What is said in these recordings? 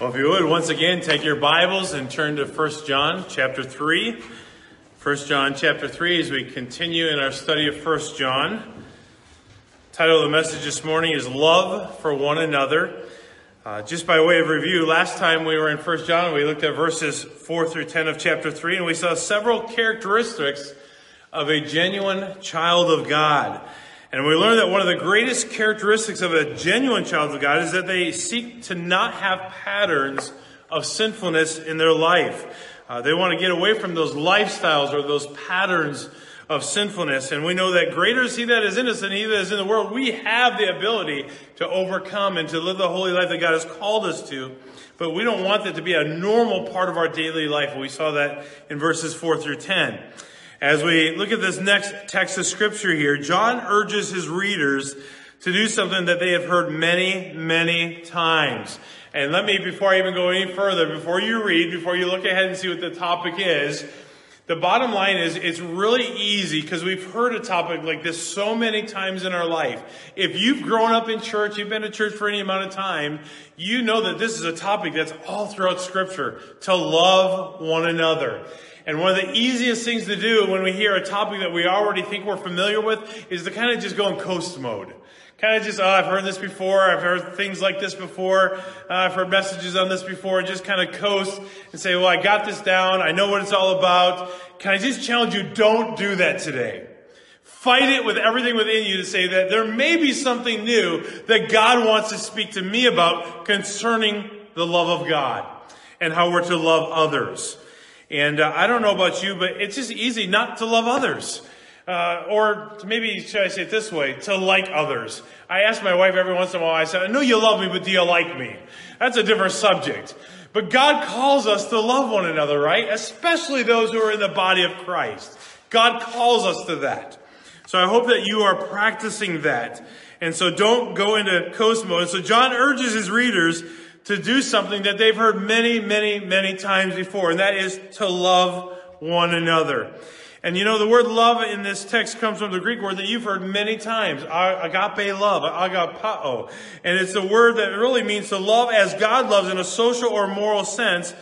Well, if you would, once again, take your Bibles and turn to 1 John chapter 3. 1 John chapter 3 as we continue in our study of 1 John. The title of the message this morning is Love for One Another. Uh, just by way of review, last time we were in 1 John, we looked at verses 4 through 10 of chapter 3, and we saw several characteristics of a genuine child of God. And we learn that one of the greatest characteristics of a genuine child of God is that they seek to not have patterns of sinfulness in their life. Uh, they want to get away from those lifestyles or those patterns of sinfulness. And we know that greater is He that is in us than He that is in the world. We have the ability to overcome and to live the holy life that God has called us to. But we don't want that to be a normal part of our daily life. We saw that in verses 4 through 10. As we look at this next text of scripture here, John urges his readers to do something that they have heard many, many times. And let me, before I even go any further, before you read, before you look ahead and see what the topic is, the bottom line is it's really easy because we've heard a topic like this so many times in our life. If you've grown up in church, you've been to church for any amount of time, you know that this is a topic that's all throughout scripture to love one another. And one of the easiest things to do when we hear a topic that we already think we're familiar with is to kind of just go in coast mode. Kind of just, oh, I've heard this before. I've heard things like this before. Uh, I've heard messages on this before. Just kind of coast and say, well, I got this down. I know what it's all about. Can I just challenge you? Don't do that today. Fight it with everything within you to say that there may be something new that God wants to speak to me about concerning the love of God and how we're to love others. And uh, I don't know about you, but it's just easy not to love others. Uh, or maybe, should I say it this way, to like others. I ask my wife every once in a while, I say, I know you love me, but do you like me? That's a different subject. But God calls us to love one another, right? Especially those who are in the body of Christ. God calls us to that. So I hope that you are practicing that. And so don't go into coast mode. So John urges his readers to do something that they've heard many, many, many times before, and that is to love one another. And you know, the word love in this text comes from the Greek word that you've heard many times. Agape love, agapao. And it's a word that really means to love as God loves in a social or moral sense.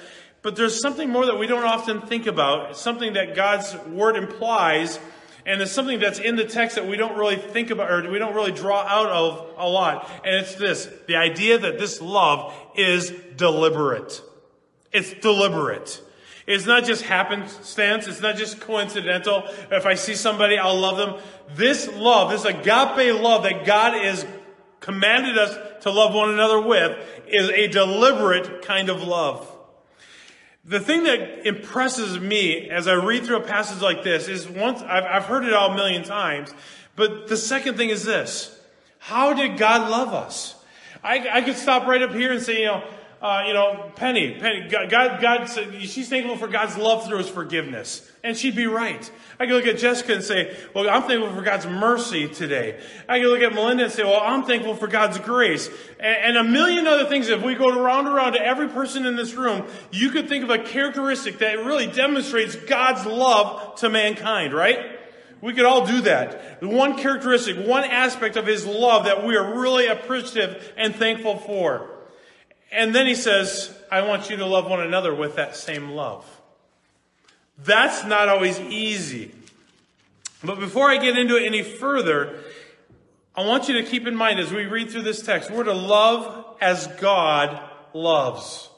But there's something more that we don't often think about. Something that God's word implies and it's something that's in the text that we don't really think about or we don't really draw out of a lot. And it's this the idea that this love is deliberate. It's deliberate. It's not just happenstance. It's not just coincidental. If I see somebody, I'll love them. This love, this agape love that God has commanded us to love one another with is a deliberate kind of love. The thing that impresses me as I read through a passage like this is once, I've, I've heard it all a million times, but the second thing is this. How did God love us? I, I could stop right up here and say, you know, uh, you know, Penny, Penny, God, God, said, she's thankful for God's love through his forgiveness. And she'd be right. I can look at Jessica and say, well, I'm thankful for God's mercy today. I can look at Melinda and say, well, I'm thankful for God's grace. And, and a million other things. If we go around and around to every person in this room, you could think of a characteristic that really demonstrates God's love to mankind, right? We could all do that. One characteristic, one aspect of his love that we are really appreciative and thankful for. And then he says, I want you to love one another with that same love. That's not always easy. But before I get into it any further, I want you to keep in mind as we read through this text, we're to love as God loves.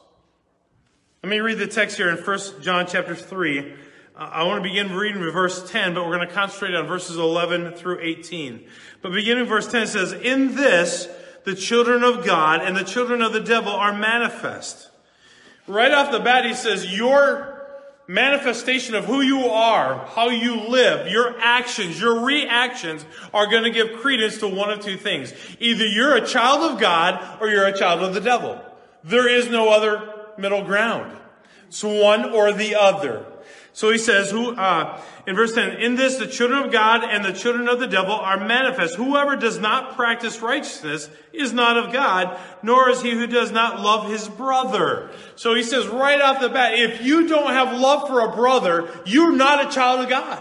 Let me read the text here in 1 John chapter 3. I want to begin reading verse 10, but we're going to concentrate on verses 11 through 18. But beginning verse 10 says, In this, the children of God and the children of the devil are manifest. Right off the bat, he says, Your manifestation of who you are, how you live, your actions, your reactions are going to give credence to one of two things. Either you're a child of God or you're a child of the devil. There is no other middle ground. It's one or the other. So he says, who, uh, in verse 10, in this the children of God and the children of the devil are manifest. Whoever does not practice righteousness is not of God, nor is he who does not love his brother. So he says right off the bat, if you don't have love for a brother, you're not a child of God.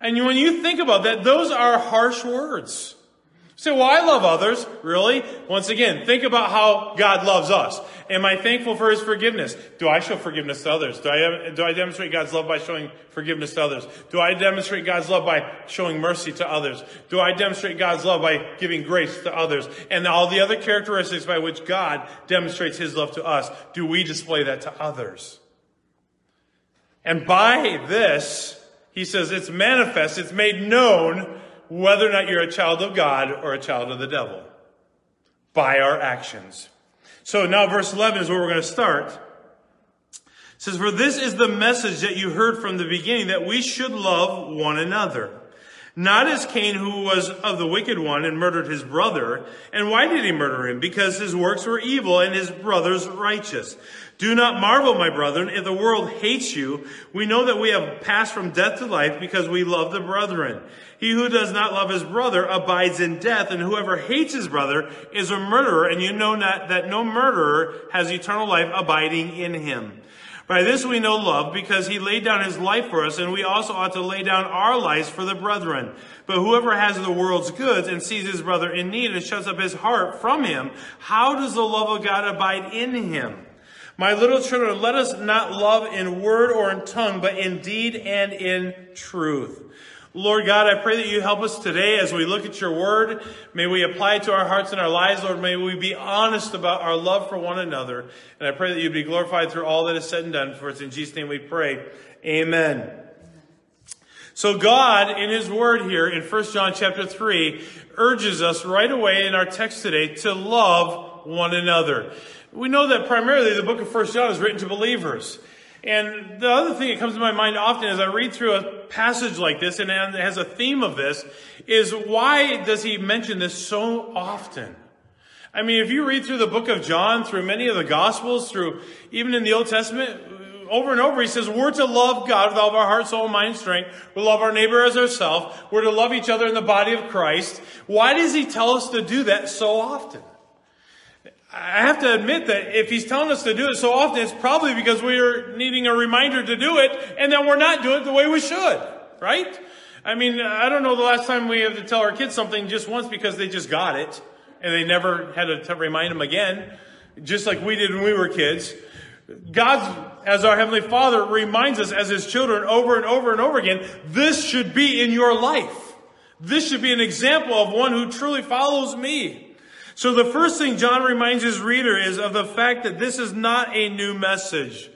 And when you think about that, those are harsh words. Say, well, I love others. Really? Once again, think about how God loves us. Am I thankful for His forgiveness? Do I show forgiveness to others? Do I, do I demonstrate God's love by showing forgiveness to others? Do I demonstrate God's love by showing mercy to others? Do I demonstrate God's love by giving grace to others? And all the other characteristics by which God demonstrates His love to us, do we display that to others? And by this, He says it's manifest, it's made known whether or not you're a child of God or a child of the devil by our actions. So now verse 11 is where we're going to start. It says, For this is the message that you heard from the beginning, that we should love one another. Not as Cain, who was of the wicked one and murdered his brother. And why did he murder him? Because his works were evil and his brother's righteous. Do not marvel, my brethren, if the world hates you. We know that we have passed from death to life because we love the brethren. He who does not love his brother abides in death, and whoever hates his brother is a murderer, and you know not that no murderer has eternal life abiding in him. By this we know love, because he laid down his life for us, and we also ought to lay down our lives for the brethren. But whoever has the world's goods and sees his brother in need and shuts up his heart from him, how does the love of God abide in him? My little children, let us not love in word or in tongue, but in deed and in truth. Lord God, I pray that you help us today as we look at your word. May we apply it to our hearts and our lives, Lord. May we be honest about our love for one another. And I pray that you be glorified through all that is said and done. For it's in Jesus' name we pray. Amen. So God, in his word here in 1 John chapter 3, urges us right away in our text today to love one another. We know that primarily the book of 1 John is written to believers. And the other thing that comes to my mind often as I read through a passage like this and it has a theme of this is why does he mention this so often? I mean, if you read through the book of John, through many of the gospels, through even in the Old Testament, over and over he says we're to love God with all of our heart, soul, mind, strength. We love our neighbor as ourselves. We're to love each other in the body of Christ. Why does he tell us to do that so often? I have to admit that if he's telling us to do it so often, it's probably because we are needing a reminder to do it and that we're not doing it the way we should, right? I mean, I don't know the last time we had to tell our kids something just once because they just got it and they never had to remind them again, just like we did when we were kids. God, as our Heavenly Father, reminds us as His children over and over and over again, this should be in your life. This should be an example of one who truly follows me. So the first thing John reminds his reader is of the fact that this is not a new message.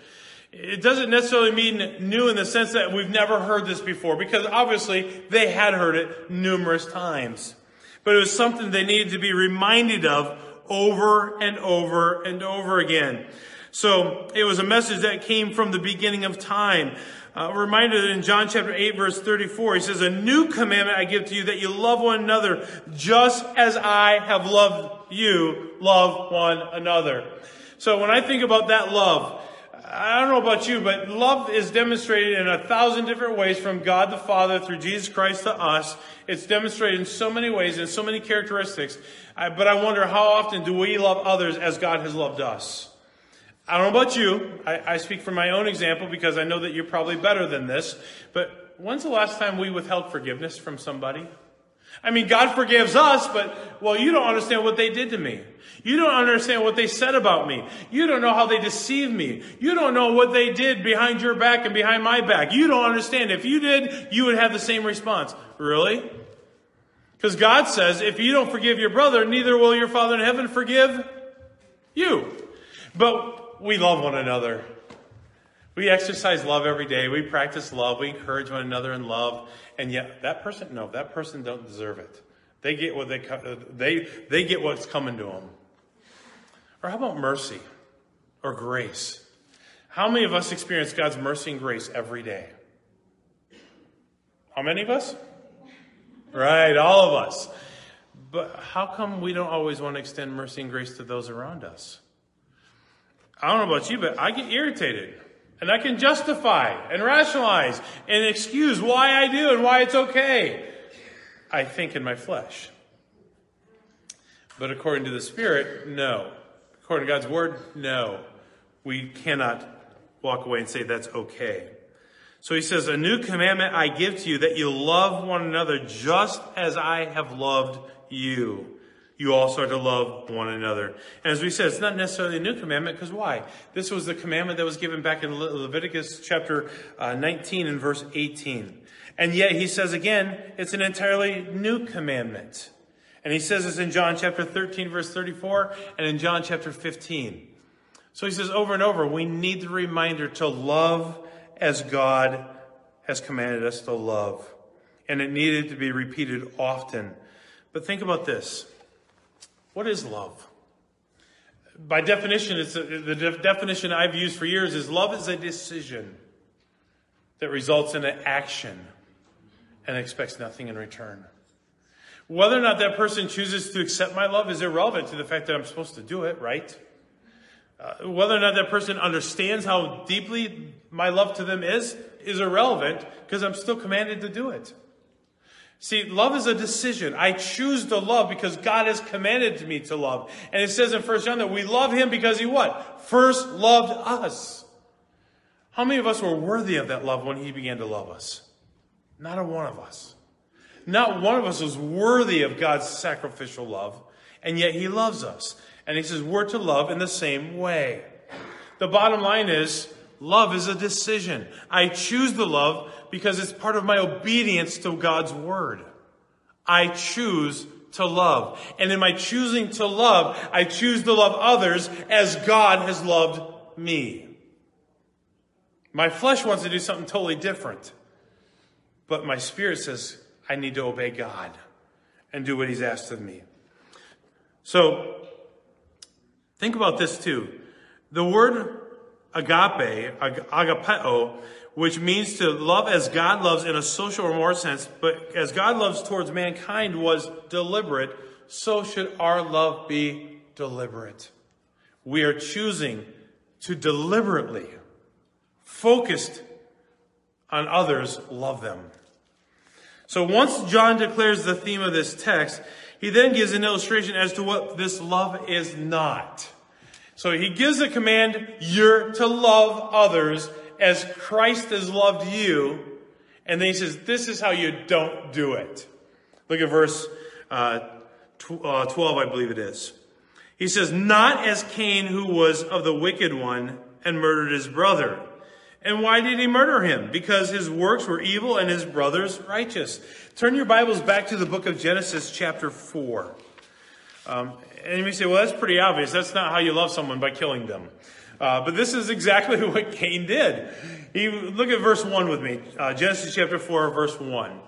It doesn't necessarily mean new in the sense that we've never heard this before, because obviously they had heard it numerous times. But it was something they needed to be reminded of over and over and over again. So it was a message that came from the beginning of time. Uh, reminded in John chapter 8 verse 34, he says, A new commandment I give to you that you love one another just as I have loved you, love one another. So when I think about that love, I don't know about you, but love is demonstrated in a thousand different ways from God the Father through Jesus Christ to us. It's demonstrated in so many ways and so many characteristics. but I wonder how often do we love others as God has loved us? I don't know about you. I, I speak from my own example because I know that you're probably better than this. But when's the last time we withheld forgiveness from somebody? I mean, God forgives us, but, well, you don't understand what they did to me. You don't understand what they said about me. You don't know how they deceived me. You don't know what they did behind your back and behind my back. You don't understand. If you did, you would have the same response. Really? Because God says, if you don't forgive your brother, neither will your Father in heaven forgive you. But we love one another. We exercise love every day. We practice love. We encourage one another in love. And yet that person, no, that person don't deserve it. They get what they, they, they get what's coming to them. Or how about mercy or grace? How many of us experience God's mercy and grace every day? How many of us? Right, all of us. But how come we don't always want to extend mercy and grace to those around us? I don't know about you, but I get irritated. And I can justify and rationalize and excuse why I do and why it's okay. I think in my flesh. But according to the Spirit, no. According to God's Word, no. We cannot walk away and say that's okay. So he says, A new commandment I give to you that you love one another just as I have loved you. You also are to love one another. And as we said, it's not necessarily a new commandment because why? This was the commandment that was given back in Le- Leviticus chapter uh, 19 and verse 18. And yet he says again, it's an entirely new commandment. And he says this in John chapter 13 verse 34 and in John chapter 15. So he says over and over, we need the reminder to love as God has commanded us to love. And it needed to be repeated often. But think about this. What is love? By definition, it's a, the definition I've used for years is love is a decision that results in an action and expects nothing in return. Whether or not that person chooses to accept my love is irrelevant to the fact that I'm supposed to do it, right? Uh, whether or not that person understands how deeply my love to them is, is irrelevant because I'm still commanded to do it. See, love is a decision. I choose to love because God has commanded me to love. And it says in 1 John that we love him because he what? First loved us. How many of us were worthy of that love when he began to love us? Not a one of us. Not one of us was worthy of God's sacrificial love, and yet he loves us. And he says we're to love in the same way. The bottom line is love is a decision. I choose to love because it's part of my obedience to God's word. I choose to love. And in my choosing to love, I choose to love others as God has loved me. My flesh wants to do something totally different. But my spirit says, I need to obey God and do what He's asked of me. So, think about this too. The word agape, agapeo, which means to love as God loves in a social or moral sense, but as God loves towards mankind was deliberate, so should our love be deliberate. We are choosing to deliberately, focused on others, love them. So once John declares the theme of this text, he then gives an illustration as to what this love is not. So he gives a command, you're to love others as Christ has loved you. And then he says, this is how you don't do it. Look at verse uh, uh 12, I believe it is. He says, not as Cain who was of the wicked one and murdered his brother. And why did he murder him? Because his works were evil and his brothers righteous. Turn your Bibles back to the book of Genesis chapter 4. Um, and you may say, well, that's pretty obvious. That's not how you love someone by killing them. Uh, but this is exactly what Cain did. He, look at verse 1 with me. Uh, Genesis chapter 4, verse 1. It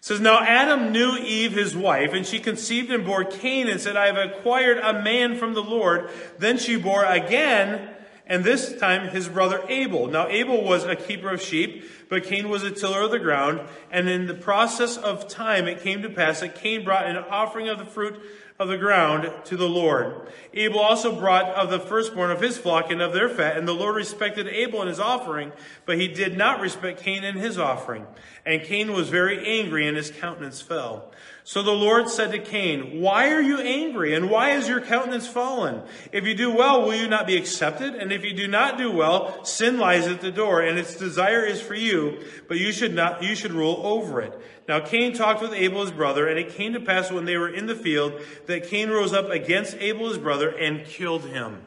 says, Now Adam knew Eve, his wife, and she conceived and bore Cain and said, I have acquired a man from the Lord. Then she bore again, and this time his brother Abel. Now Abel was a keeper of sheep, but Cain was a tiller of the ground. And in the process of time, it came to pass that Cain brought an offering of the fruit of the ground to the Lord. Abel also brought of the firstborn of his flock and of their fat, and the Lord respected Abel and his offering, but he did not respect Cain and his offering. And Cain was very angry, and his countenance fell. So the Lord said to Cain, Why are you angry, and why is your countenance fallen? If you do well, will you not be accepted? And if you do not do well, sin lies at the door, and its desire is for you, but you should not, you should rule over it. Now Cain talked with Abel his brother, and it came to pass when they were in the field that Cain rose up against Abel his brother and killed him.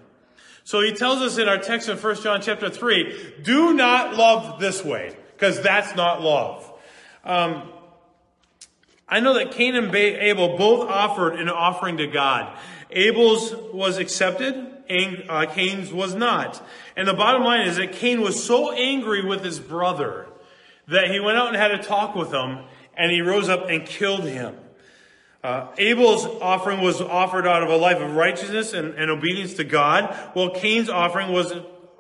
So he tells us in our text in 1 John chapter 3, do not love this way, because that's not love. Um, I know that Cain and Abel both offered an offering to God. Abel's was accepted, and uh, Cain's was not. And the bottom line is that Cain was so angry with his brother that he went out and had a talk with him, and he rose up and killed him. Uh, Abel's offering was offered out of a life of righteousness and, and obedience to God, while Cain's offering was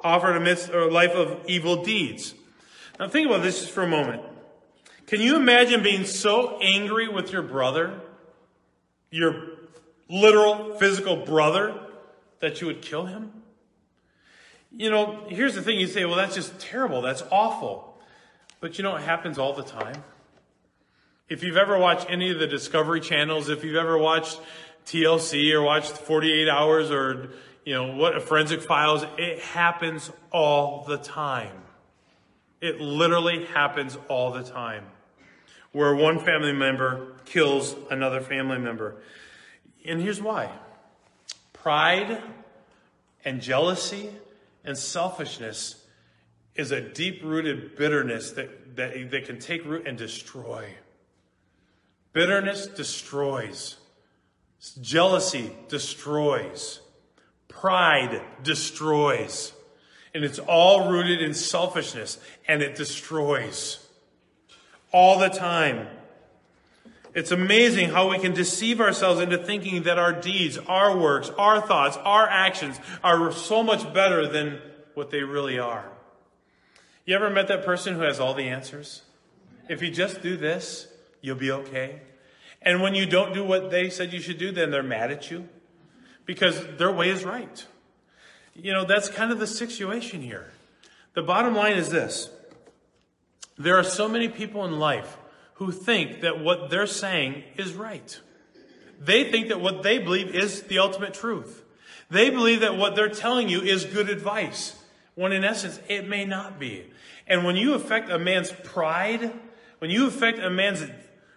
offered amidst a life of evil deeds. Now think about this just for a moment. Can you imagine being so angry with your brother, your literal physical brother, that you would kill him? You know, here's the thing you say, well, that's just terrible. That's awful. But you know, it happens all the time. If you've ever watched any of the Discovery channels, if you've ever watched TLC or watched 48 Hours or, you know, what Forensic Files, it happens all the time. It literally happens all the time. Where one family member kills another family member. And here's why pride and jealousy and selfishness is a deep rooted bitterness that, that, that can take root and destroy. Bitterness destroys. Jealousy destroys. Pride destroys. And it's all rooted in selfishness and it destroys. All the time. It's amazing how we can deceive ourselves into thinking that our deeds, our works, our thoughts, our actions are so much better than what they really are. You ever met that person who has all the answers? If you just do this, you'll be okay. And when you don't do what they said you should do, then they're mad at you because their way is right. You know, that's kind of the situation here. The bottom line is this. There are so many people in life who think that what they're saying is right. They think that what they believe is the ultimate truth. They believe that what they're telling you is good advice, when in essence, it may not be. And when you affect a man's pride, when you affect a man's,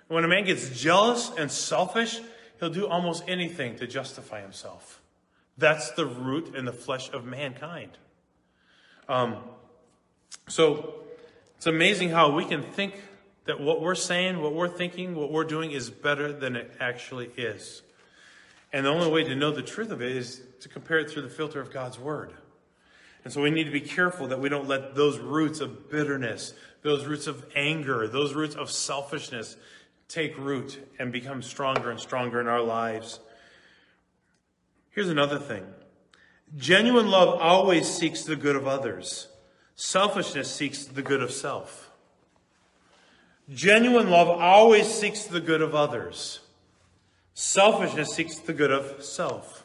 when a man gets jealous and selfish, he'll do almost anything to justify himself. That's the root and the flesh of mankind. Um, so it's amazing how we can think that what we're saying, what we're thinking, what we're doing is better than it actually is. And the only way to know the truth of it is to compare it through the filter of God's Word. And so we need to be careful that we don't let those roots of bitterness, those roots of anger, those roots of selfishness take root and become stronger and stronger in our lives. Here's another thing genuine love always seeks the good of others, selfishness seeks the good of self. Genuine love always seeks the good of others. Selfishness seeks the good of self.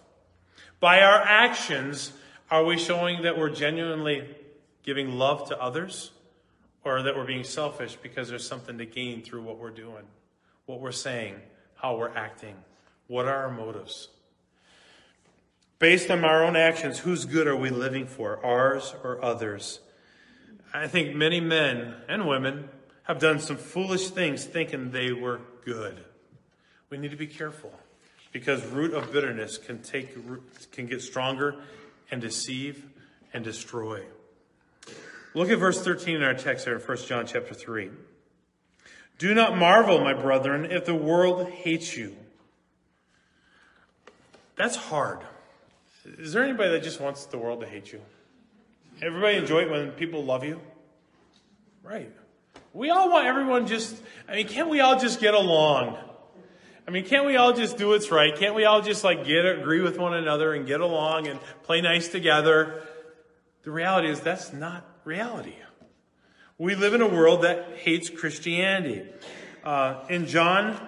By our actions, are we showing that we're genuinely giving love to others? Or that we're being selfish because there's something to gain through what we're doing, what we're saying, how we're acting? What are our motives? Based on our own actions, whose good are we living for, ours or others? I think many men and women have done some foolish things thinking they were good. We need to be careful because root of bitterness can take can get stronger and deceive and destroy. Look at verse 13 in our text here in 1 John chapter 3. Do not marvel, my brethren, if the world hates you. That's hard. Is there anybody that just wants the world to hate you? Everybody enjoy it when people love you? Right. We all want everyone just, I mean, can't we all just get along? I mean, can't we all just do what's right? Can't we all just like get agree with one another and get along and play nice together? The reality is that's not reality. We live in a world that hates Christianity. Uh, in John,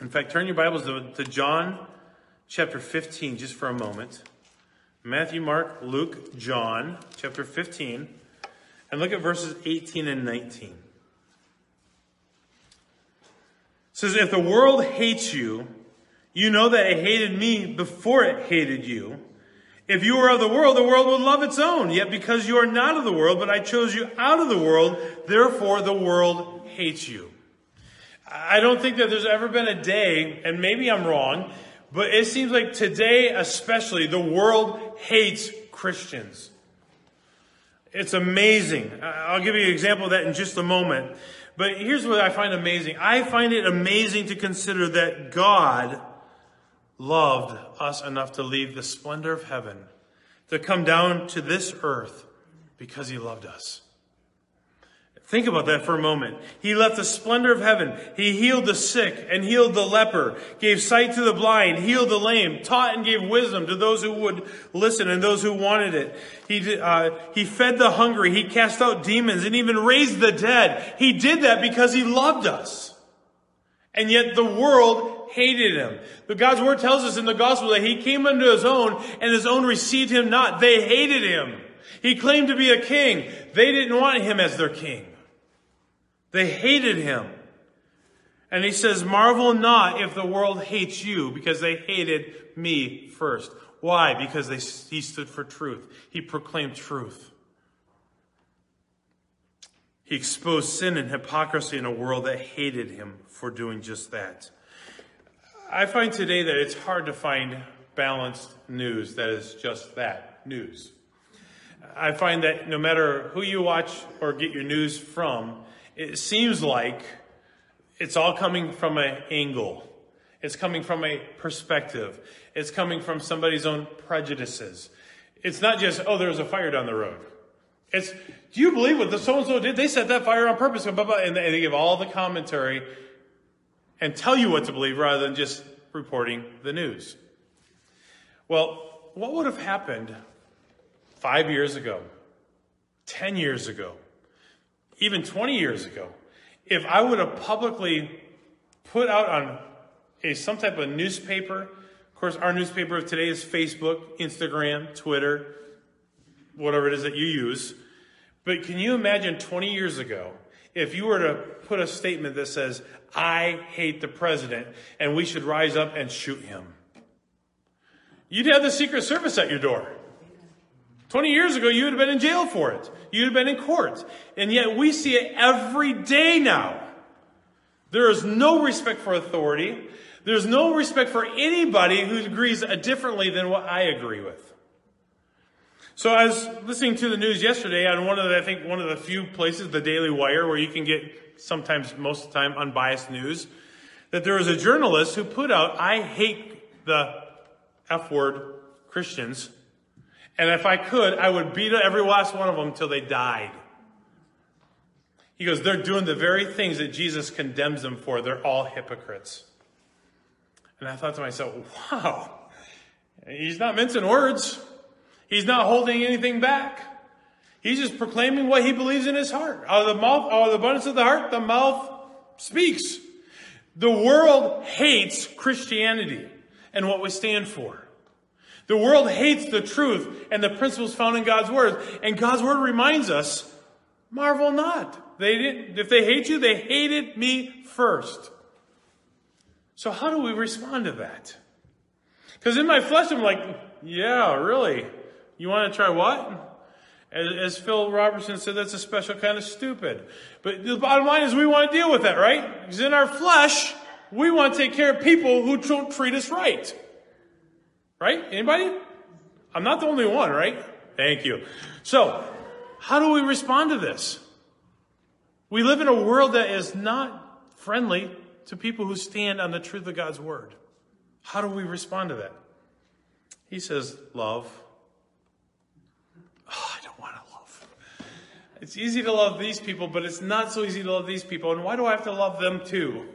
in fact, turn your Bibles to, to John chapter 15 just for a moment. Matthew, Mark, Luke, John, chapter 15, and look at verses 18 and 19. says, If the world hates you, you know that it hated me before it hated you. If you were of the world, the world would love its own. Yet because you are not of the world, but I chose you out of the world, therefore the world hates you. I don't think that there's ever been a day, and maybe I'm wrong, but it seems like today especially, the world hates Christians. It's amazing. I'll give you an example of that in just a moment. But here's what I find amazing. I find it amazing to consider that God loved us enough to leave the splendor of heaven to come down to this earth because he loved us. Think about that for a moment. He left the splendor of heaven. He healed the sick and healed the leper, gave sight to the blind, healed the lame, taught and gave wisdom to those who would listen and those who wanted it. He, uh, he fed the hungry. He cast out demons and even raised the dead. He did that because he loved us. And yet the world hated him. But God's word tells us in the gospel that he came unto his own and his own received him not. They hated him. He claimed to be a king. They didn't want him as their king. They hated him. And he says, Marvel not if the world hates you, because they hated me first. Why? Because they, he stood for truth. He proclaimed truth. He exposed sin and hypocrisy in a world that hated him for doing just that. I find today that it's hard to find balanced news that is just that news. I find that no matter who you watch or get your news from, it seems like it's all coming from an angle. It's coming from a perspective. It's coming from somebody's own prejudices. It's not just, oh, there's a fire down the road. It's, do you believe what the so and so did? They set that fire on purpose, and they give all the commentary and tell you what to believe rather than just reporting the news. Well, what would have happened five years ago, 10 years ago, even 20 years ago, if I would have publicly put out on a, some type of newspaper, of course, our newspaper of today is Facebook, Instagram, Twitter, whatever it is that you use. But can you imagine 20 years ago if you were to put a statement that says, I hate the president and we should rise up and shoot him? You'd have the Secret Service at your door. 20 years ago, you would have been in jail for it. You'd have been in court. And yet we see it every day now. There is no respect for authority. There's no respect for anybody who agrees differently than what I agree with. So I was listening to the news yesterday on one of the, I think one of the few places, the Daily Wire, where you can get sometimes, most of the time, unbiased news, that there was a journalist who put out, I hate the F word Christians. And if I could, I would beat every last one of them until they died. He goes, they're doing the very things that Jesus condemns them for. They're all hypocrites. And I thought to myself, wow, he's not mincing words. He's not holding anything back. He's just proclaiming what he believes in his heart. Out of the mouth, out of the abundance of the heart, the mouth speaks. The world hates Christianity and what we stand for. The world hates the truth and the principles found in God's word. And God's word reminds us, marvel not. They didn't, if they hate you, they hated me first. So how do we respond to that? Because in my flesh, I'm like, yeah, really. You want to try what? As, as, Phil Robertson said, that's a special kind of stupid. But the bottom line is we want to deal with that, right? Because in our flesh, we want to take care of people who don't treat us right. Right? Anybody? I'm not the only one, right? Thank you. So, how do we respond to this? We live in a world that is not friendly to people who stand on the truth of God's word. How do we respond to that? He says, love. Oh, I don't want to love. It's easy to love these people, but it's not so easy to love these people. And why do I have to love them too?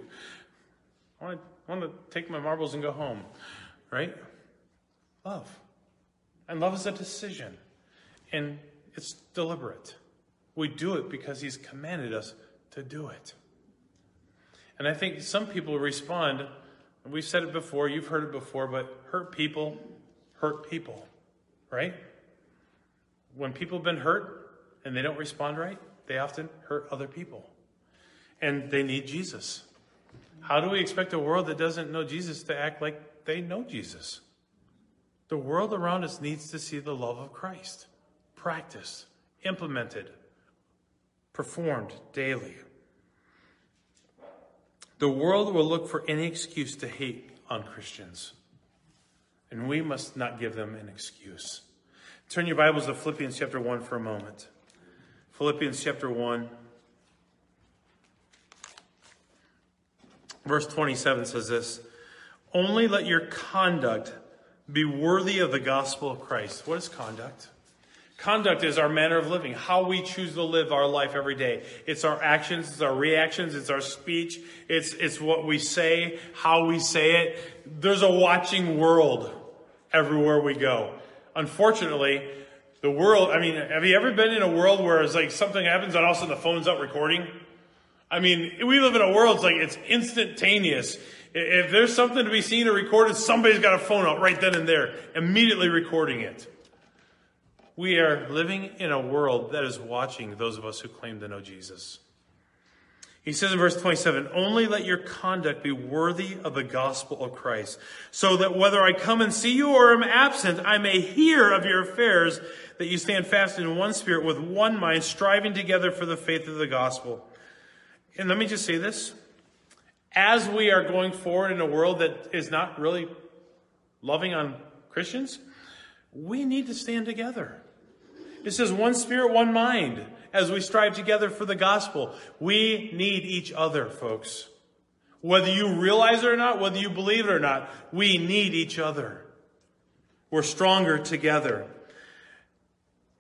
I want to, I want to take my marbles and go home, right? Love. And love is a decision. And it's deliberate. We do it because He's commanded us to do it. And I think some people respond, we've said it before, you've heard it before, but hurt people hurt people, right? When people have been hurt and they don't respond right, they often hurt other people. And they need Jesus. How do we expect a world that doesn't know Jesus to act like they know Jesus? The world around us needs to see the love of Christ practiced, implemented, performed daily. The world will look for any excuse to hate on Christians, and we must not give them an excuse. Turn your Bibles to Philippians chapter 1 for a moment. Philippians chapter 1, verse 27 says this Only let your conduct be worthy of the gospel of Christ. What is conduct? Conduct is our manner of living, how we choose to live our life every day. It's our actions, it's our reactions, it's our speech, it's, it's what we say, how we say it. There's a watching world everywhere we go. Unfortunately, the world, I mean, have you ever been in a world where it's like something happens and all of a sudden the phone's up recording? I mean, we live in a world, it's like it's instantaneous. If there's something to be seen or recorded, somebody's got a phone out right then and there, immediately recording it. We are living in a world that is watching those of us who claim to know Jesus. He says in verse 27, only let your conduct be worthy of the gospel of Christ, so that whether I come and see you or am absent, I may hear of your affairs, that you stand fast in one spirit with one mind, striving together for the faith of the gospel. And let me just say this. As we are going forward in a world that is not really loving on Christians, we need to stand together. It says one spirit, one mind as we strive together for the gospel. We need each other, folks. Whether you realize it or not, whether you believe it or not, we need each other. We're stronger together.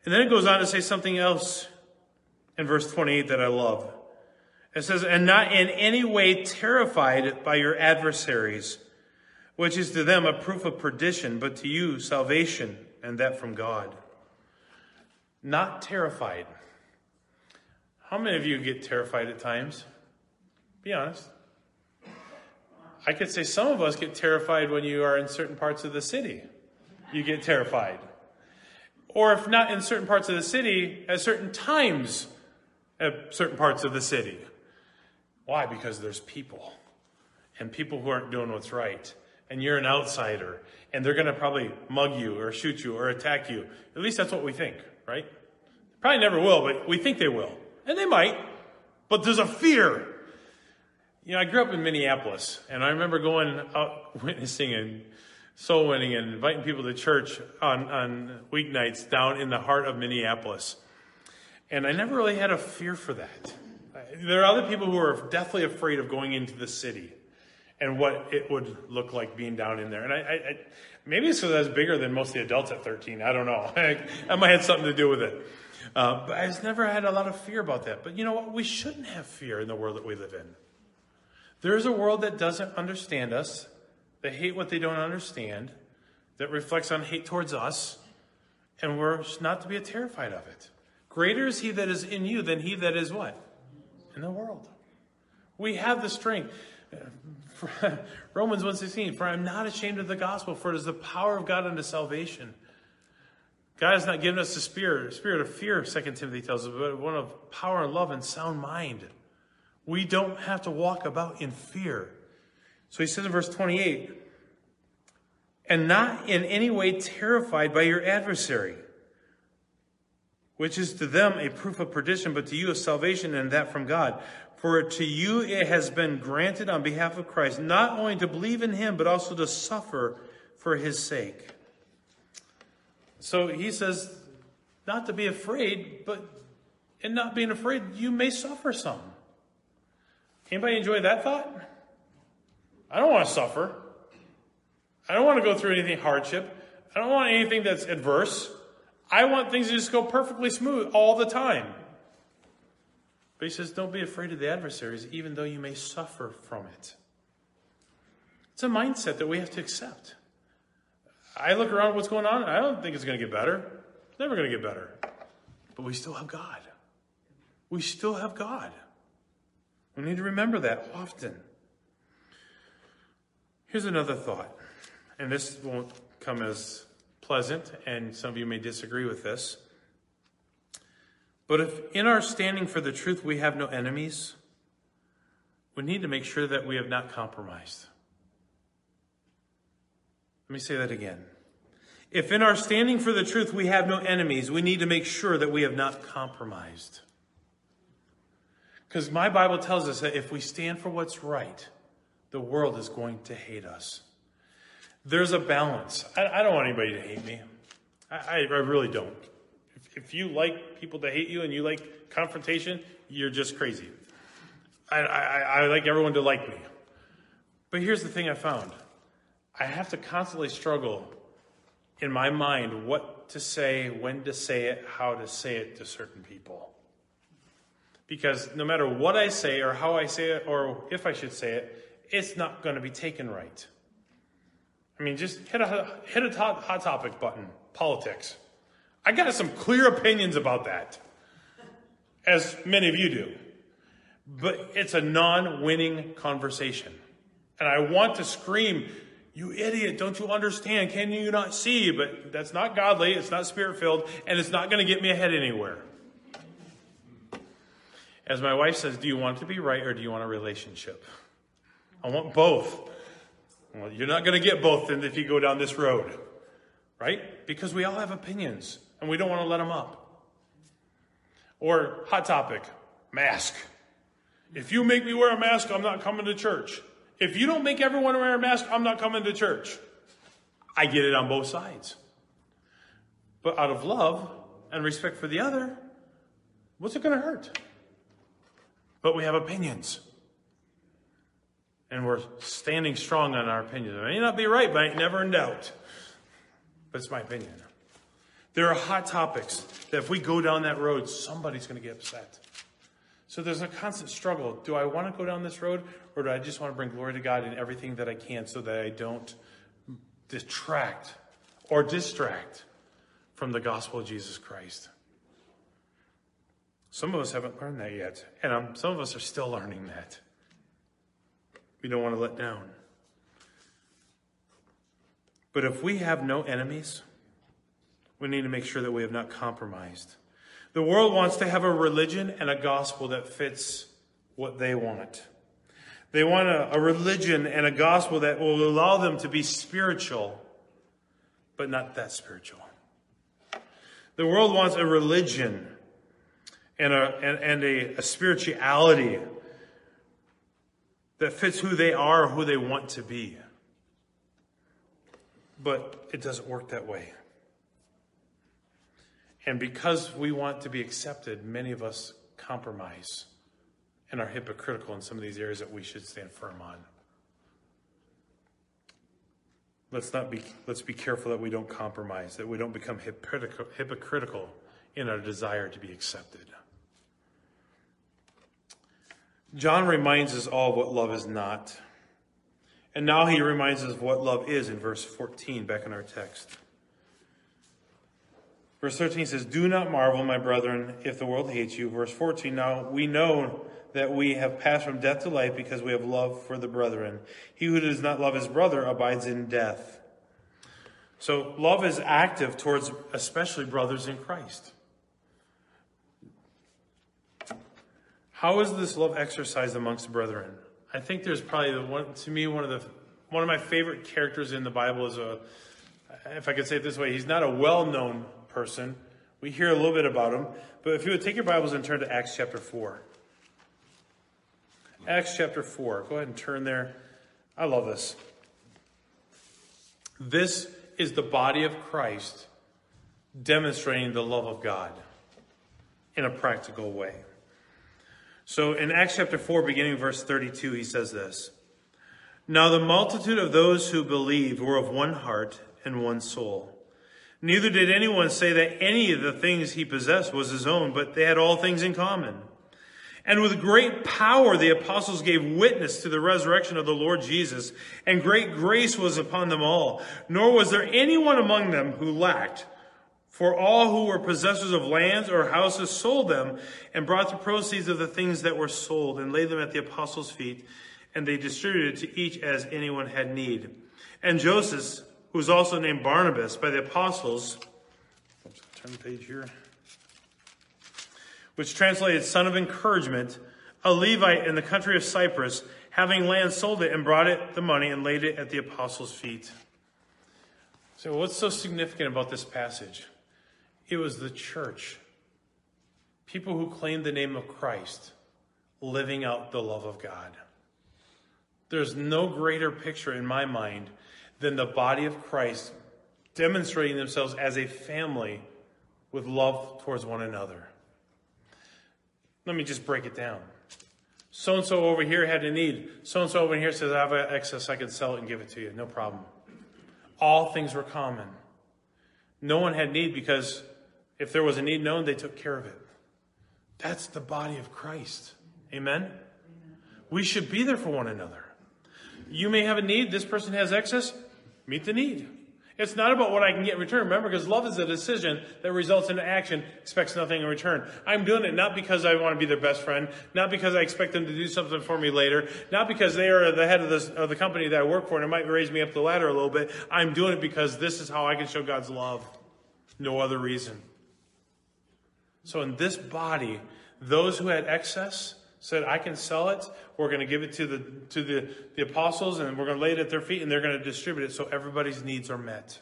And then it goes on to say something else in verse 28 that I love. It says, and not in any way terrified by your adversaries, which is to them a proof of perdition, but to you salvation, and that from God. Not terrified. How many of you get terrified at times? Be honest. I could say some of us get terrified when you are in certain parts of the city. You get terrified. Or if not in certain parts of the city, at certain times at certain parts of the city. Why? Because there's people. And people who aren't doing what's right. And you're an outsider. And they're going to probably mug you or shoot you or attack you. At least that's what we think, right? Probably never will, but we think they will. And they might, but there's a fear. You know, I grew up in Minneapolis, and I remember going out witnessing and soul winning and inviting people to church on, on weeknights down in the heart of Minneapolis. And I never really had a fear for that. There are other people who are deathly afraid of going into the city and what it would look like being down in there. And I, I, I maybe it's because I was bigger than most of the adults at 13. I don't know. I might have something to do with it. Uh, but I've never had a lot of fear about that. But you know what? We shouldn't have fear in the world that we live in. There's a world that doesn't understand us, that hate what they don't understand, that reflects on hate towards us, and we're not to be terrified of it. Greater is he that is in you than he that is what? In the world. We have the strength. Romans 1.16, For I am not ashamed of the gospel, for it is the power of God unto salvation God has not given us a spirit, spirit of fear, 2 Timothy tells us, but one of power and love and sound mind. We don't have to walk about in fear. So he says in verse 28, and not in any way terrified by your adversary, which is to them a proof of perdition, but to you a salvation, and that from God. For to you it has been granted on behalf of Christ, not only to believe in him, but also to suffer for his sake. So he says, not to be afraid, but in not being afraid, you may suffer some. Anybody enjoy that thought? I don't want to suffer. I don't want to go through anything hardship. I don't want anything that's adverse. I want things to just go perfectly smooth all the time. But he says, don't be afraid of the adversaries, even though you may suffer from it. It's a mindset that we have to accept. I look around what's going on, I don't think it's going to get better. It's never going to get better. But we still have God. We still have God. We need to remember that often. Here's another thought, and this won't come as pleasant, and some of you may disagree with this. But if in our standing for the truth we have no enemies, we need to make sure that we have not compromised. Let me say that again. If in our standing for the truth we have no enemies, we need to make sure that we have not compromised. Because my Bible tells us that if we stand for what's right, the world is going to hate us. There's a balance. I, I don't want anybody to hate me. I, I really don't. If, if, you like people to hate you and you like confrontation, you're just crazy. I, I, I like everyone to like me. But here's the thing I found I have to constantly struggle in my mind what to say, when to say it, how to say it to certain people. Because no matter what I say or how I say it or if I should say it, it's not going to be taken right. I mean, just hit a, hit a hot, hot topic button politics. I got some clear opinions about that, as many of you do. But it's a non winning conversation. And I want to scream, you idiot, don't you understand? Can you not see? But that's not godly, it's not spirit filled, and it's not going to get me ahead anywhere. As my wife says, do you want to be right or do you want a relationship? I want both. Well, you're not going to get both if you go down this road, right? Because we all have opinions and we don't want to let them up. Or hot topic, mask. If you make me wear a mask, I'm not coming to church. If you don't make everyone wear a mask, I'm not coming to church. I get it on both sides. But out of love and respect for the other, what's it going to hurt? But we have opinions. And we're standing strong on our opinions. It may not be right, but I ain't never in doubt. But it's my opinion. There are hot topics that if we go down that road, somebody's going to get upset. So there's a constant struggle. Do I want to go down this road or do I just want to bring glory to God in everything that I can so that I don't detract or distract from the gospel of Jesus Christ? Some of us haven't learned that yet, and um, some of us are still learning that. We don't want to let down. But if we have no enemies, we need to make sure that we have not compromised. The world wants to have a religion and a gospel that fits what they want. They want a, a, religion and a gospel that will allow them to be spiritual, but not that spiritual. The world wants a religion and a, and, and a, a spirituality that fits who they are, who they want to be. But it doesn't work that way. And because we want to be accepted, many of us compromise and are hypocritical in some of these areas that we should stand firm on. Let's not be let's be careful that we don't compromise, that we don't become hypocritical, hypocritical in our desire to be accepted. John reminds us all what love is not. And now he reminds us of what love is in verse 14, back in our text. Verse 13 says, Do not marvel, my brethren, if the world hates you. Verse 14, Now we know that we have passed from death to life because we have love for the brethren. He who does not love his brother abides in death. So love is active towards especially brothers in Christ. How is this love exercised amongst brethren? I think there's probably the one to me one of the one of my favorite characters in the Bible is a if I could say it this way, he's not a well-known person. We hear a little bit about him, but if you would take your Bibles and turn to Acts chapter 4. Acts chapter 4. Go ahead and turn there. I love this. This is the body of Christ demonstrating the love of God in a practical way. So in Acts chapter 4, beginning verse 32, he says this Now the multitude of those who believed were of one heart and one soul. Neither did anyone say that any of the things he possessed was his own, but they had all things in common. And with great power, the apostles gave witness to the resurrection of the Lord Jesus, and great grace was upon them all. Nor was there anyone among them who lacked. For all who were possessors of lands or houses sold them and brought the proceeds of the things that were sold and laid them at the apostles' feet, and they distributed to each as anyone had need. And Joseph, who was also named Barnabas by the apostles, turn the page here, which translated son of encouragement, a Levite in the country of Cyprus, having land, sold it and brought it the money and laid it at the apostles' feet. So, what's so significant about this passage? It was the church. People who claimed the name of Christ living out the love of God. There's no greater picture in my mind than the body of Christ demonstrating themselves as a family with love towards one another. Let me just break it down. So and so over here had a need. So and so over here says, I have excess, I can sell it and give it to you. No problem. All things were common. No one had need because if there was a need known, they took care of it. That's the body of Christ. Amen? We should be there for one another. You may have a need, this person has excess, meet the need. It's not about what I can get in return. Remember, because love is a decision that results in action, expects nothing in return. I'm doing it not because I want to be their best friend, not because I expect them to do something for me later, not because they are the head of, this, of the company that I work for and it might raise me up the ladder a little bit. I'm doing it because this is how I can show God's love. No other reason. So in this body, Those who had excess said, I can sell it. We're going to give it to the, to the, the apostles and we're going to lay it at their feet and they're going to distribute it so everybody's needs are met.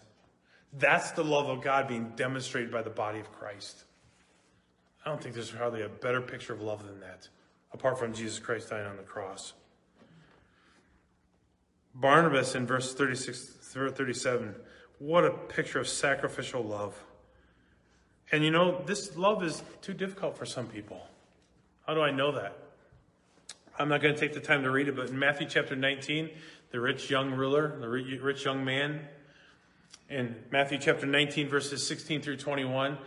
That's the love of God being demonstrated by the body of Christ. I don't think there's hardly a better picture of love than that, apart from Jesus Christ dying on the cross. Barnabas in verse 36, 37, what a picture of sacrificial love. And you know, this love is too difficult for some people. How do I know that? I'm not going to take the time to read it, but in Matthew chapter 19, the rich young ruler, the rich young man, in Matthew chapter 19, verses 16 through 21,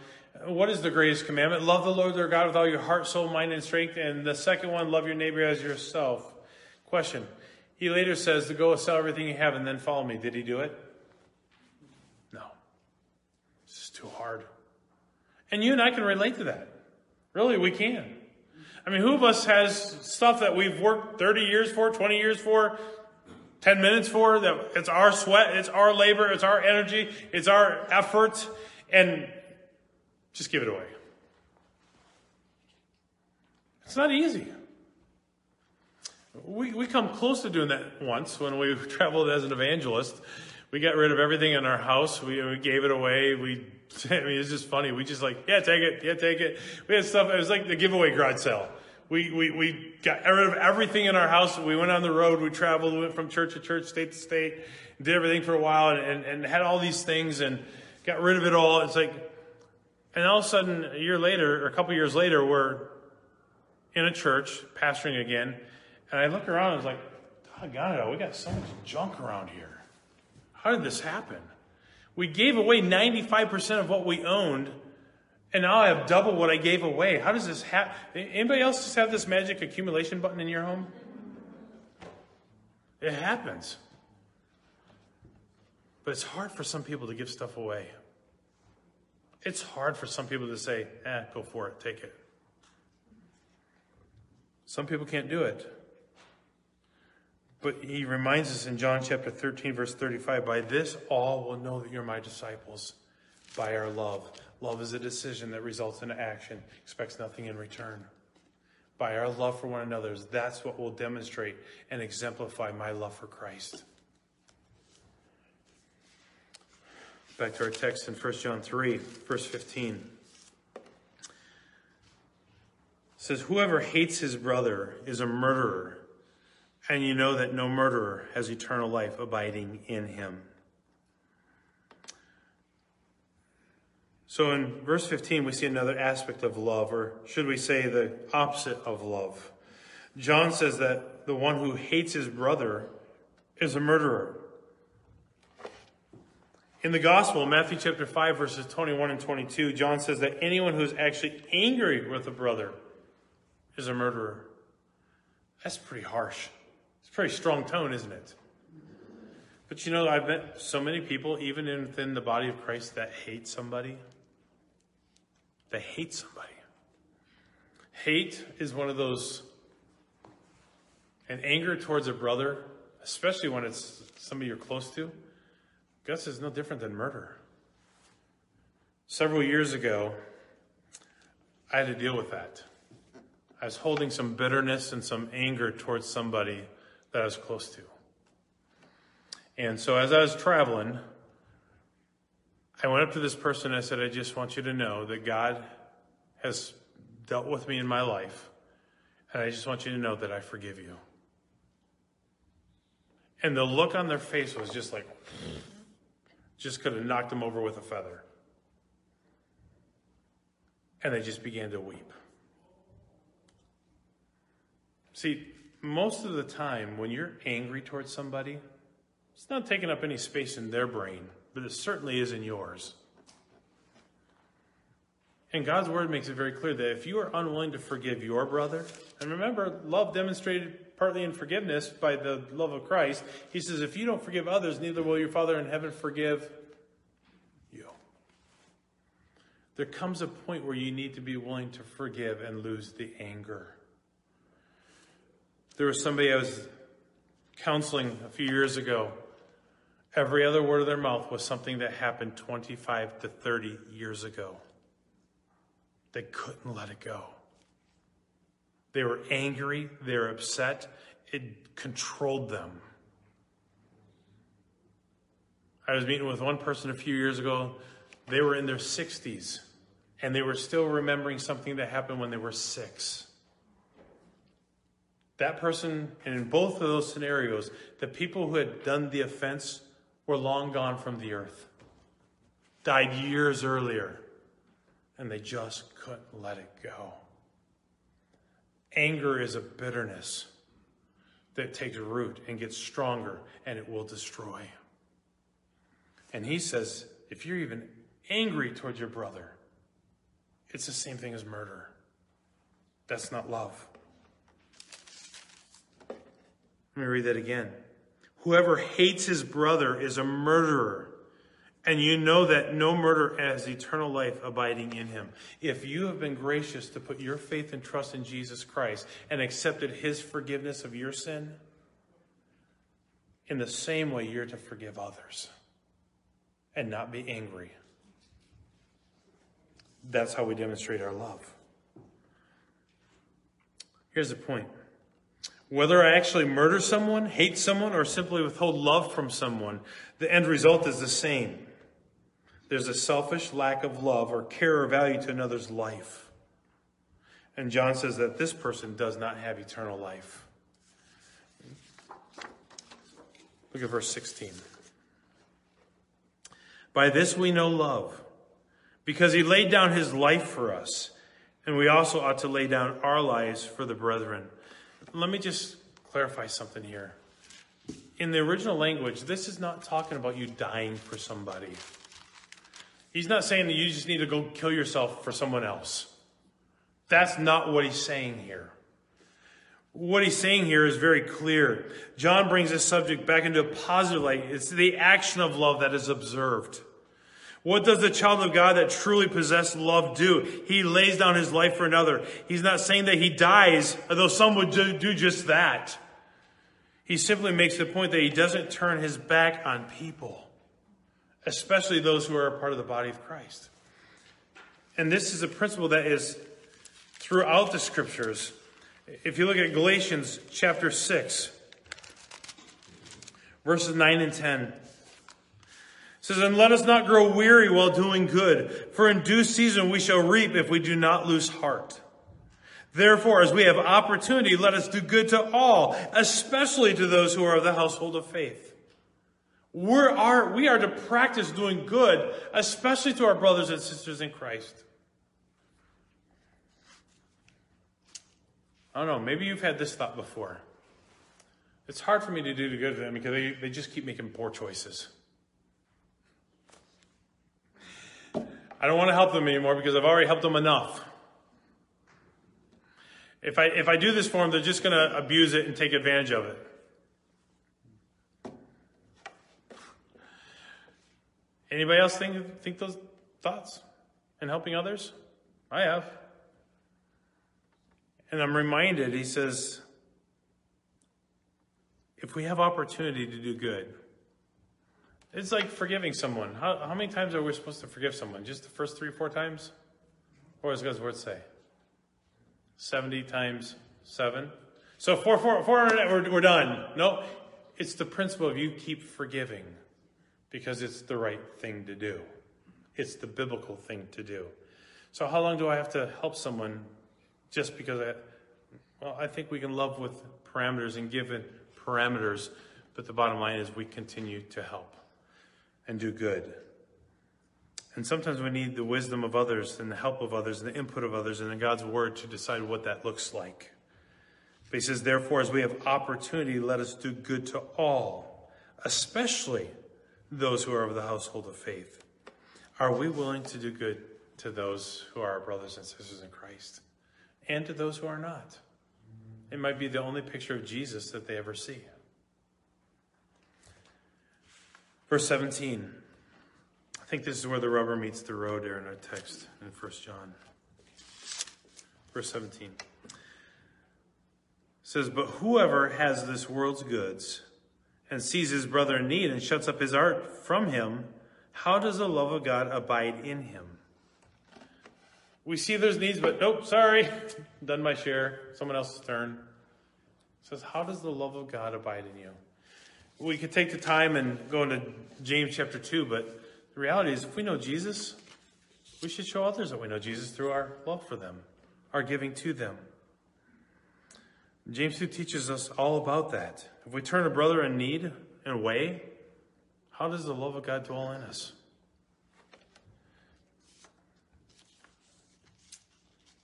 what is the greatest commandment? Love the Lord your God with all your heart, soul, mind, and strength. And the second one, love your neighbor as yourself. Question. He later says to go sell everything you have and then follow me. Did he do it? No. It's too hard. And you and I can relate to that. Really, we can. I mean, who of us has stuff that we've worked 30 years for, 20 years for, 10 minutes for, that it's our sweat, it's our labor, it's our energy, it's our effort, and just give it away. It's not easy. We, we come close to doing that once when we traveled as an evangelist. We got rid of everything in our house. We, we gave it away. We, I mean, it's just funny. We just like, yeah, take it. Yeah, take it. We had stuff. It was like the giveaway garage sale. We, we, we got rid of everything in our house. We went on the road. We traveled. We went from church to church, state to state, did everything for a while and, and, had all these things and got rid of it all. It's like, and all of a sudden, a year later, or a couple years later, we're in a church, pastoring again, and I look around and it's like, doggone it, we got so much junk around here. How did this happen? We gave away 95% of what we owned, and now I have double what I gave away. How does this happen? Anybody else just have this magic accumulation button in your home? It happens. But it's hard for some people to give stuff away. It's hard for some people to say, eh, go for it, take it. Some people can't do it. But he reminds us in John chapter 13, verse 35 by this all will know that you're my disciples, by our love. Love is a decision that results in action, expects nothing in return. By our love for one another, that's what will demonstrate and exemplify my love for Christ. Back to our text in 1 John 3, verse 15. It says, Whoever hates his brother is a murderer, and you know that no murderer has eternal life abiding in him. So in verse 15, we see another aspect of love, or should we say the opposite of love. John says that the one who hates his brother is a murderer. In the gospel, Matthew chapter 5, verses 21 and 22, John says that anyone who's actually angry with a brother is a murderer. That's pretty harsh. Pretty strong tone, isn't it? But you know, I've met so many people, even within the body of Christ, that hate somebody. They hate somebody. Hate is one of those, and anger towards a brother, especially when it's somebody you're close to, Gus is no different than murder. Several years ago, I had to deal with that. I was holding some bitterness and some anger towards somebody that I was close to. And so as I was traveling, I went up to this person and I said, I just want you to know that God has dealt with me in my life. And I just want you to know that I forgive you. And the look on their face was just like, just could have knocked them over with a feather. And they just began to weep. See, most of the time when you're angry towards somebody, it's not taking up any space in their brain, but it certainly is in yours. And God's word makes it very clear that if you are unwilling to forgive your brother, and remember, love demonstrated partly in forgiveness by the love of Christ, he says, if you don't forgive others, neither will your Father in heaven forgive you. There comes a point where you need to be willing to forgive and lose the anger. There was somebody I was counseling a few years ago. Every other word of their mouth was something that happened 25 to 30 years ago. They couldn't let it go. They were angry, they were upset, it controlled them. I was meeting with one person a few years ago. They were in their 60s and they were still remembering something that happened when they were six. That person, and in both of those scenarios, the people who had done the offense were long gone from the earth, died years earlier, and they just couldn't let it go. Anger is a bitterness that takes root and gets stronger, and it will destroy. And he says, if you're even angry towards your brother, it's the same thing as murder. That's not love. Let me read that again. Whoever hates his brother is a murderer. And you know that no murderer has eternal life abiding in him. If you have been gracious to put your faith and trust in Jesus Christ and accepted his forgiveness of your sin, in the same way you're to forgive others and not be angry. That's how we demonstrate our love. Here's the point. Whether I actually murder someone, hate someone, or simply withhold love from someone, the end result is the same. There's a selfish lack of love or care or value to another's life. And John says that this person does not have eternal life. Look at verse 16. By this we know love, because he laid down his life for us, and we also ought to lay down our lives for the brethren. Let me just clarify something here. In the original language, this is not talking about you dying for somebody. He's not saying that you just need to go kill yourself for someone else. That's not what he's saying here. What he's saying here is very clear. John brings this subject back into a positive light. It's the action of love that is observed. What does the child of God that truly possesses love do? He lays down his life for another. He's not saying that he dies, although some would do just that. He simply makes the point that he doesn't turn his back on people, especially those who are a part of the body of Christ. And this is a principle that is throughout the scriptures. If you look at Galatians chapter 6, verses 9 and 10, it says, And let us not grow weary while doing good, for in due season we shall reap if we do not lose heart. Therefore, as we have opportunity, let us do good to all, especially to those who are of the household of faith. We're, are, we are to practice doing good, especially to our brothers and sisters in Christ. I don't know, maybe you've had this thought before. It's hard for me to do good to them because they, they just keep making poor choices. I don't want to help them anymore because I've already helped them enough. If I, if I do this for them, they're just going to abuse it and take advantage of it. Anybody else think, think those thoughts in helping others? I have. And I'm reminded, he says, if we have opportunity to do good, it's like forgiving someone. How, how many times are we supposed to forgive someone? Just the first three, four times? What does God's word say? 70 times 7? So 4, 4, 400, we're, we're done. No, it's the principle of you keep forgiving because it's the right thing to do. It's the biblical thing to do. So how long do I have to help someone just because I, well, I think we can love with parameters and given parameters, but the bottom line is we continue to help and do good. And sometimes we need the wisdom of others and the help of others and the input of others and in God's word to decide what that looks like. But he says, therefore, as we have opportunity, let us do good to all, especially those who are of the household of faith. Are we willing to do good to those who are our brothers and sisters in Christ? and to those who are not. It might be the only picture of Jesus that they ever see. Verse 17. I think this is where the rubber meets the road there in our text in 1 John. Verse 17. It says, But whoever has this world's goods and sees his brother in need and shuts up his heart from him, how does the love of God abide in him? We see there's needs, but nope, sorry, done my share. Someone else's turn. It says, how does the love of God abide in you? We could take the time and go into James chapter 2, but the reality is if we know Jesus, we should show others that we know Jesus through our love for them, our giving to them. James 2 teaches us all about that. If we turn a brother in need and way, how does the love of God dwell in us?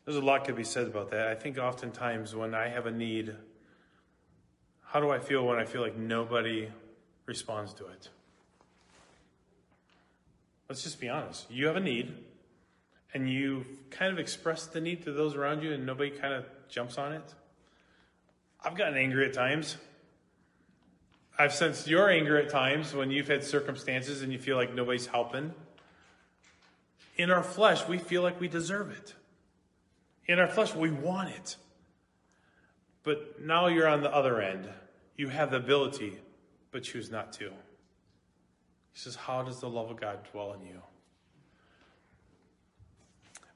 There's a lot could be said about that. I think oftentimes when I have a need, how do I feel when I feel like nobody responds to it? Let's just be honest. You have a need, and you've kind of express the need to those around you, and nobody kind of jumps on it. I've gotten angry at times. I've sensed your anger at times when you've had circumstances and you feel like nobody's helping. In our flesh, we feel like we deserve it. In our flesh, we want it. But now you're on the other end. You have the ability, but choose not to. He says, How does the love of God dwell in you?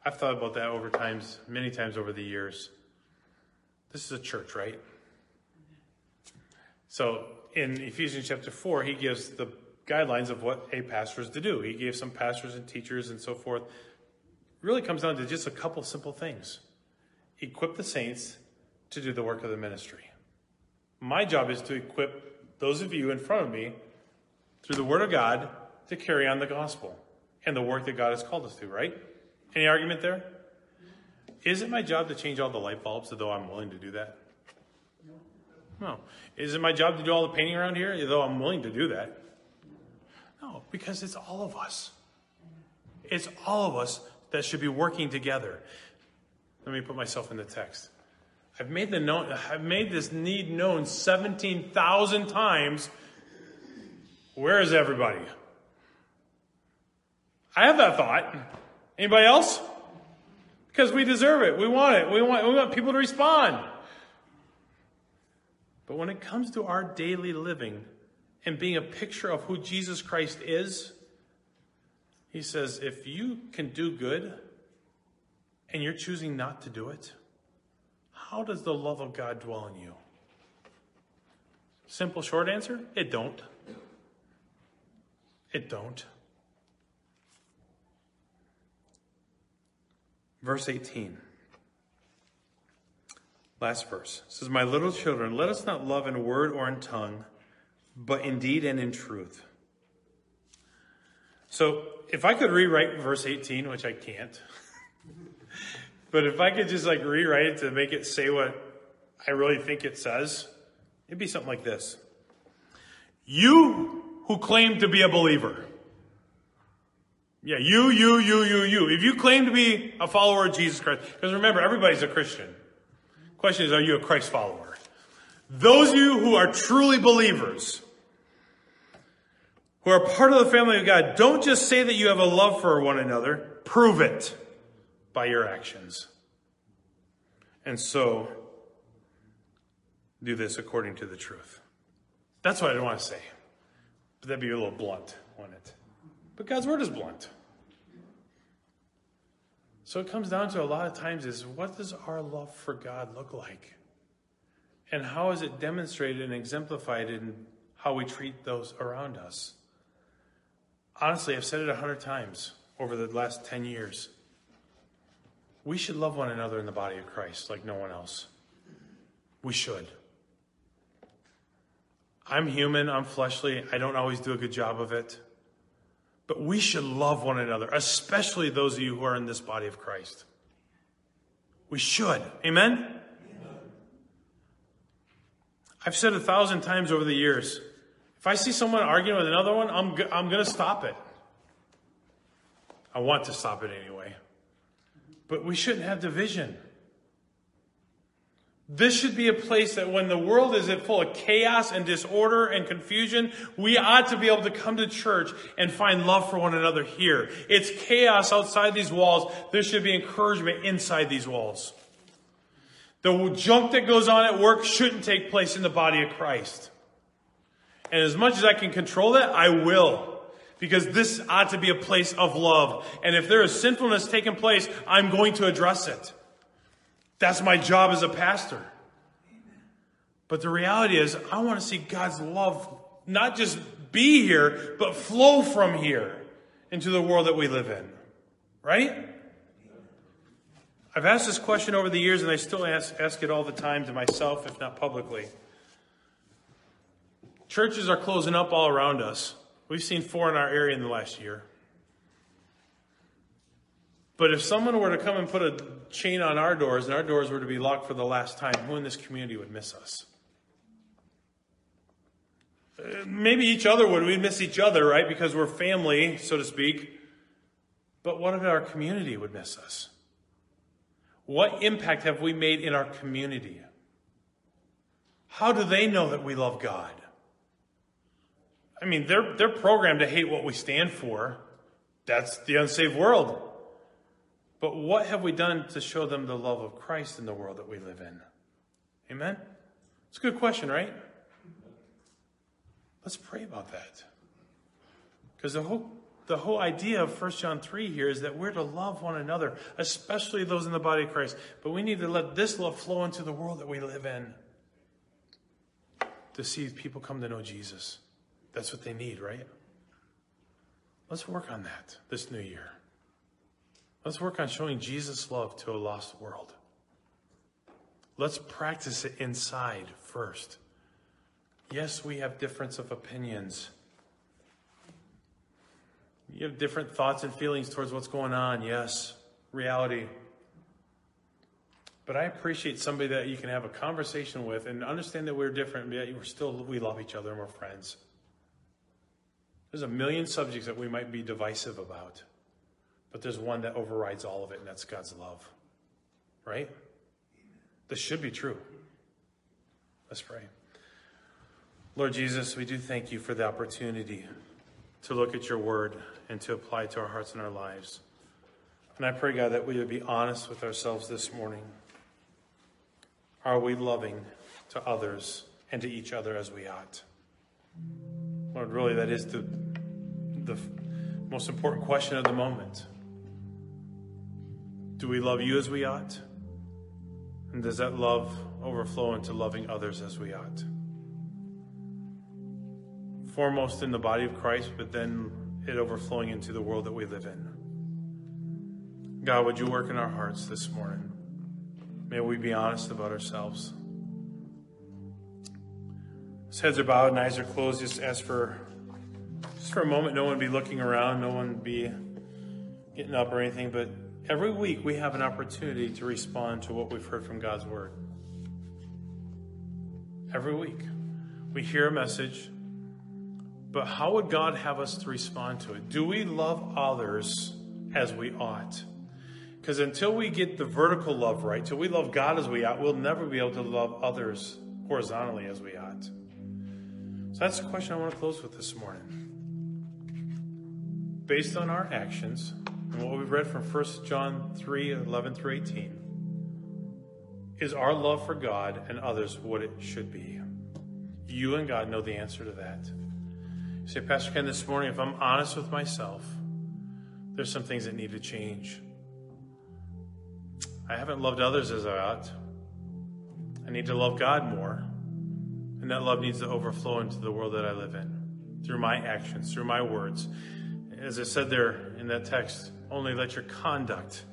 I've thought about that over times, many times over the years. This is a church, right? So in Ephesians chapter 4, he gives the guidelines of what a pastor is to do. He gave some pastors and teachers and so forth. Really comes down to just a couple simple things equip the saints to do the work of the ministry. My job is to equip those of you in front of me through the Word of God to carry on the gospel and the work that God has called us to, right? Any argument there? Is it my job to change all the light bulbs, though I'm willing to do that? No. Is it my job to do all the painting around here, though I'm willing to do that? No, because it's all of us. It's all of us that should be working together. Let me put myself in the text. I've made the known, I've made this need known 17,000 times. Where is everybody? I have that thought. Anybody else? Because we deserve it. We want it. We want, we want people to respond. But when it comes to our daily living and being a picture of who Jesus Christ is, he says, if you can do good and you're choosing not to do it, how does the love of God dwell in you? Simple short answer, it don't. It don't. Verse 18. Last verse it says, My little children, let us not love in word or in tongue, but in deed and in truth. So if I could rewrite verse 18, which I can't, but if I could just like rewrite it to make it say what I really think it says, it'd be something like this. You who claim to be a believer. Yeah, you, you, you, you, you. If you claim to be a follower of Jesus Christ, because remember, everybody's a Christian. Question is, are you a Christ follower? Those of you who are truly believers, who are part of the family of God, don't just say that you have a love for one another, prove it by your actions. And so, do this according to the truth. That's what I want to say. But that'd be a little blunt, wouldn't it? But God's word is blunt. So it comes down to a lot of times is what does our love for God look like? And how is it demonstrated and exemplified in how we treat those around us? Honestly, I've said it a hundred times over the last 10 years. We should love one another in the body of Christ like no one else. We should. I'm human, I'm fleshly, I don't always do a good job of it. But we should love one another, especially those of you who are in this body of Christ. We should. Amen? I've said a thousand times over the years if I see someone arguing with another one, I'm, I'm going to stop it. I want to stop it anyway. But we shouldn't have division. This should be a place that when the world is full of chaos and disorder and confusion, we ought to be able to come to church and find love for one another here. It's chaos outside these walls. There should be encouragement inside these walls. The junk that goes on at work shouldn't take place in the body of Christ. And as much as I can control that, I will. Because this ought to be a place of love. And if there is sinfulness taking place, I'm going to address it. That's my job as a pastor. But the reality is, I want to see God's love not just be here, but flow from here into the world that we live in. Right? I've asked this question over the years, and I still ask, ask it all the time to myself, if not publicly. Churches are closing up all around us. We've seen four in our area in the last year. But if someone were to come and put a chain on our doors and our doors were to be locked for the last time, who in this community would miss us? Maybe each other would. We'd miss each other, right? Because we're family, so to speak. But what if our community would miss us? What impact have we made in our community? How do they know that we love God? I mean, they're, they're programmed to hate what we stand for. That's the unsaved world. But what have we done to show them the love of Christ in the world that we live in? Amen? It's a good question, right? Let's pray about that. Because the whole, the whole idea of 1 John 3 here is that we're to love one another, especially those in the body of Christ. But we need to let this love flow into the world that we live in to see people come to know Jesus. That's what they need, right? Let's work on that this new year. Let's work on showing Jesus' love to a lost world. Let's practice it inside first. Yes, we have difference of opinions. You have different thoughts and feelings towards what's going on. Yes, reality. But I appreciate somebody that you can have a conversation with and understand that we're different, but yet we're still we love each other and we're friends. There's a million subjects that we might be divisive about, but there's one that overrides all of it, and that's God's love. Right? This should be true. Let's pray. Lord Jesus, we do thank you for the opportunity to look at your word and to apply it to our hearts and our lives. And I pray, God, that we would be honest with ourselves this morning. Are we loving to others and to each other as we ought? Lord, really, that is the the most important question of the moment. Do we love you as we ought? And does that love overflow into loving others as we ought? Foremost in the body of Christ, but then it overflowing into the world that we live in. God, would you work in our hearts this morning? May we be honest about ourselves. As heads are bowed and eyes are closed, just ask for just for a moment, no one be looking around, no one be getting up or anything, but every week we have an opportunity to respond to what we've heard from God's Word. Every week. We hear a message, but how would God have us to respond to it? Do we love others as we ought? Because until we get the vertical love right, till we love God as we ought, we'll never be able to love others horizontally as we ought. So that's the question I want to close with this morning based on our actions and what we've read from 1 John 3 11 through 18, is our love for God and others what it should be? You and God know the answer to that. You say, Pastor Ken, this morning, if I'm honest with myself, there's some things that need to change. I haven't loved others as I ought. I need to love God more. And that love needs to overflow into the world that I live in through my actions, through my words as I said there in that text, only let your conduct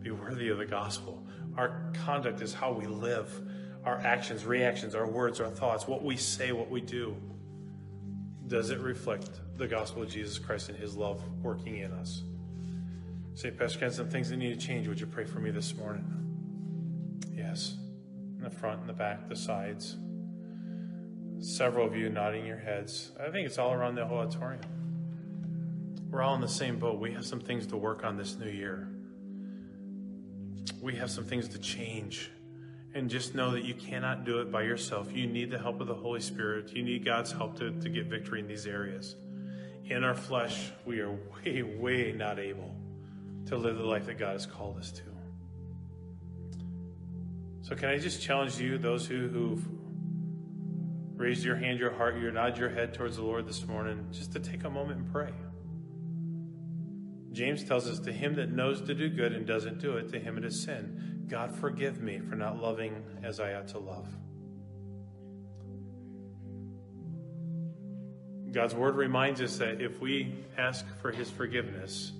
be worthy of the gospel. Our conduct is how we live, our actions, reactions, our words, our thoughts, what we say, what we do. Does it reflect the gospel of Jesus Christ and his love working in us? Say, Pastor Ken, some things that need to change. Would you pray for me this morning? Yes. In the front, in the back, the sides. Several of you nodding your heads. I think it's all around the whole auditorium. We're all in the same boat. We have some things to work on this new year. We have some things to change. And just know that you cannot do it by yourself. You need the help of the Holy Spirit. You need God's help to, to get victory in these areas. In our flesh, we are way, way not able to live the life that God has called us to. So, can I just challenge you, those who, who've raised your hand, your heart, your nod your head towards the Lord this morning, just to take a moment and pray. James tells us to him that knows to do good and doesn't do it, to him it is sin. God forgive me for not loving as I ought to love. God's word reminds us that if we ask for his forgiveness,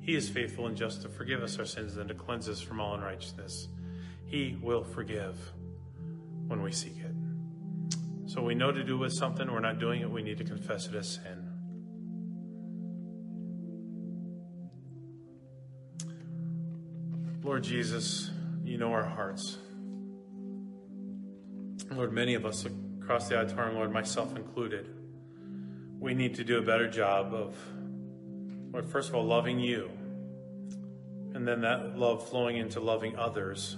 he is faithful and just to forgive us our sins and to cleanse us from all unrighteousness. He will forgive when we seek. So we know to do with something, we're not doing it, we need to confess it as sin. Lord Jesus, you know our hearts. Lord, many of us across the auditorium, Lord, myself included, we need to do a better job of, Lord, first of all, loving you, and then that love flowing into loving others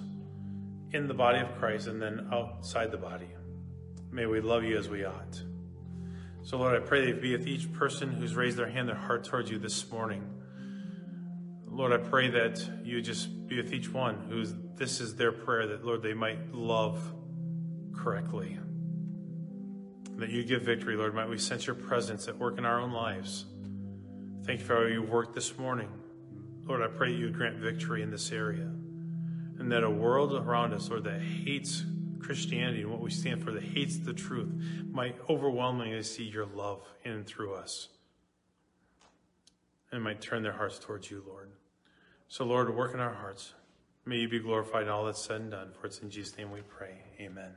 in the body of Christ and then outside the body. May we love you as we ought. So, Lord, I pray that you be with each person who's raised their hand, their heart towards you this morning. Lord, I pray that you just be with each one who's this is their prayer that Lord they might love correctly. That you give victory, Lord. Might we sense your presence at work in our own lives. Thank you for how you worked this morning. Lord, I pray you grant victory in this area. And that a world around us, Lord, that hates Christianity and what we stand for, that hates the truth, might overwhelmingly see your love in and through us. And might turn their hearts towards you, Lord. So, Lord, work in our hearts. May you be glorified in all that's said and done. For it's in Jesus' name we pray. Amen.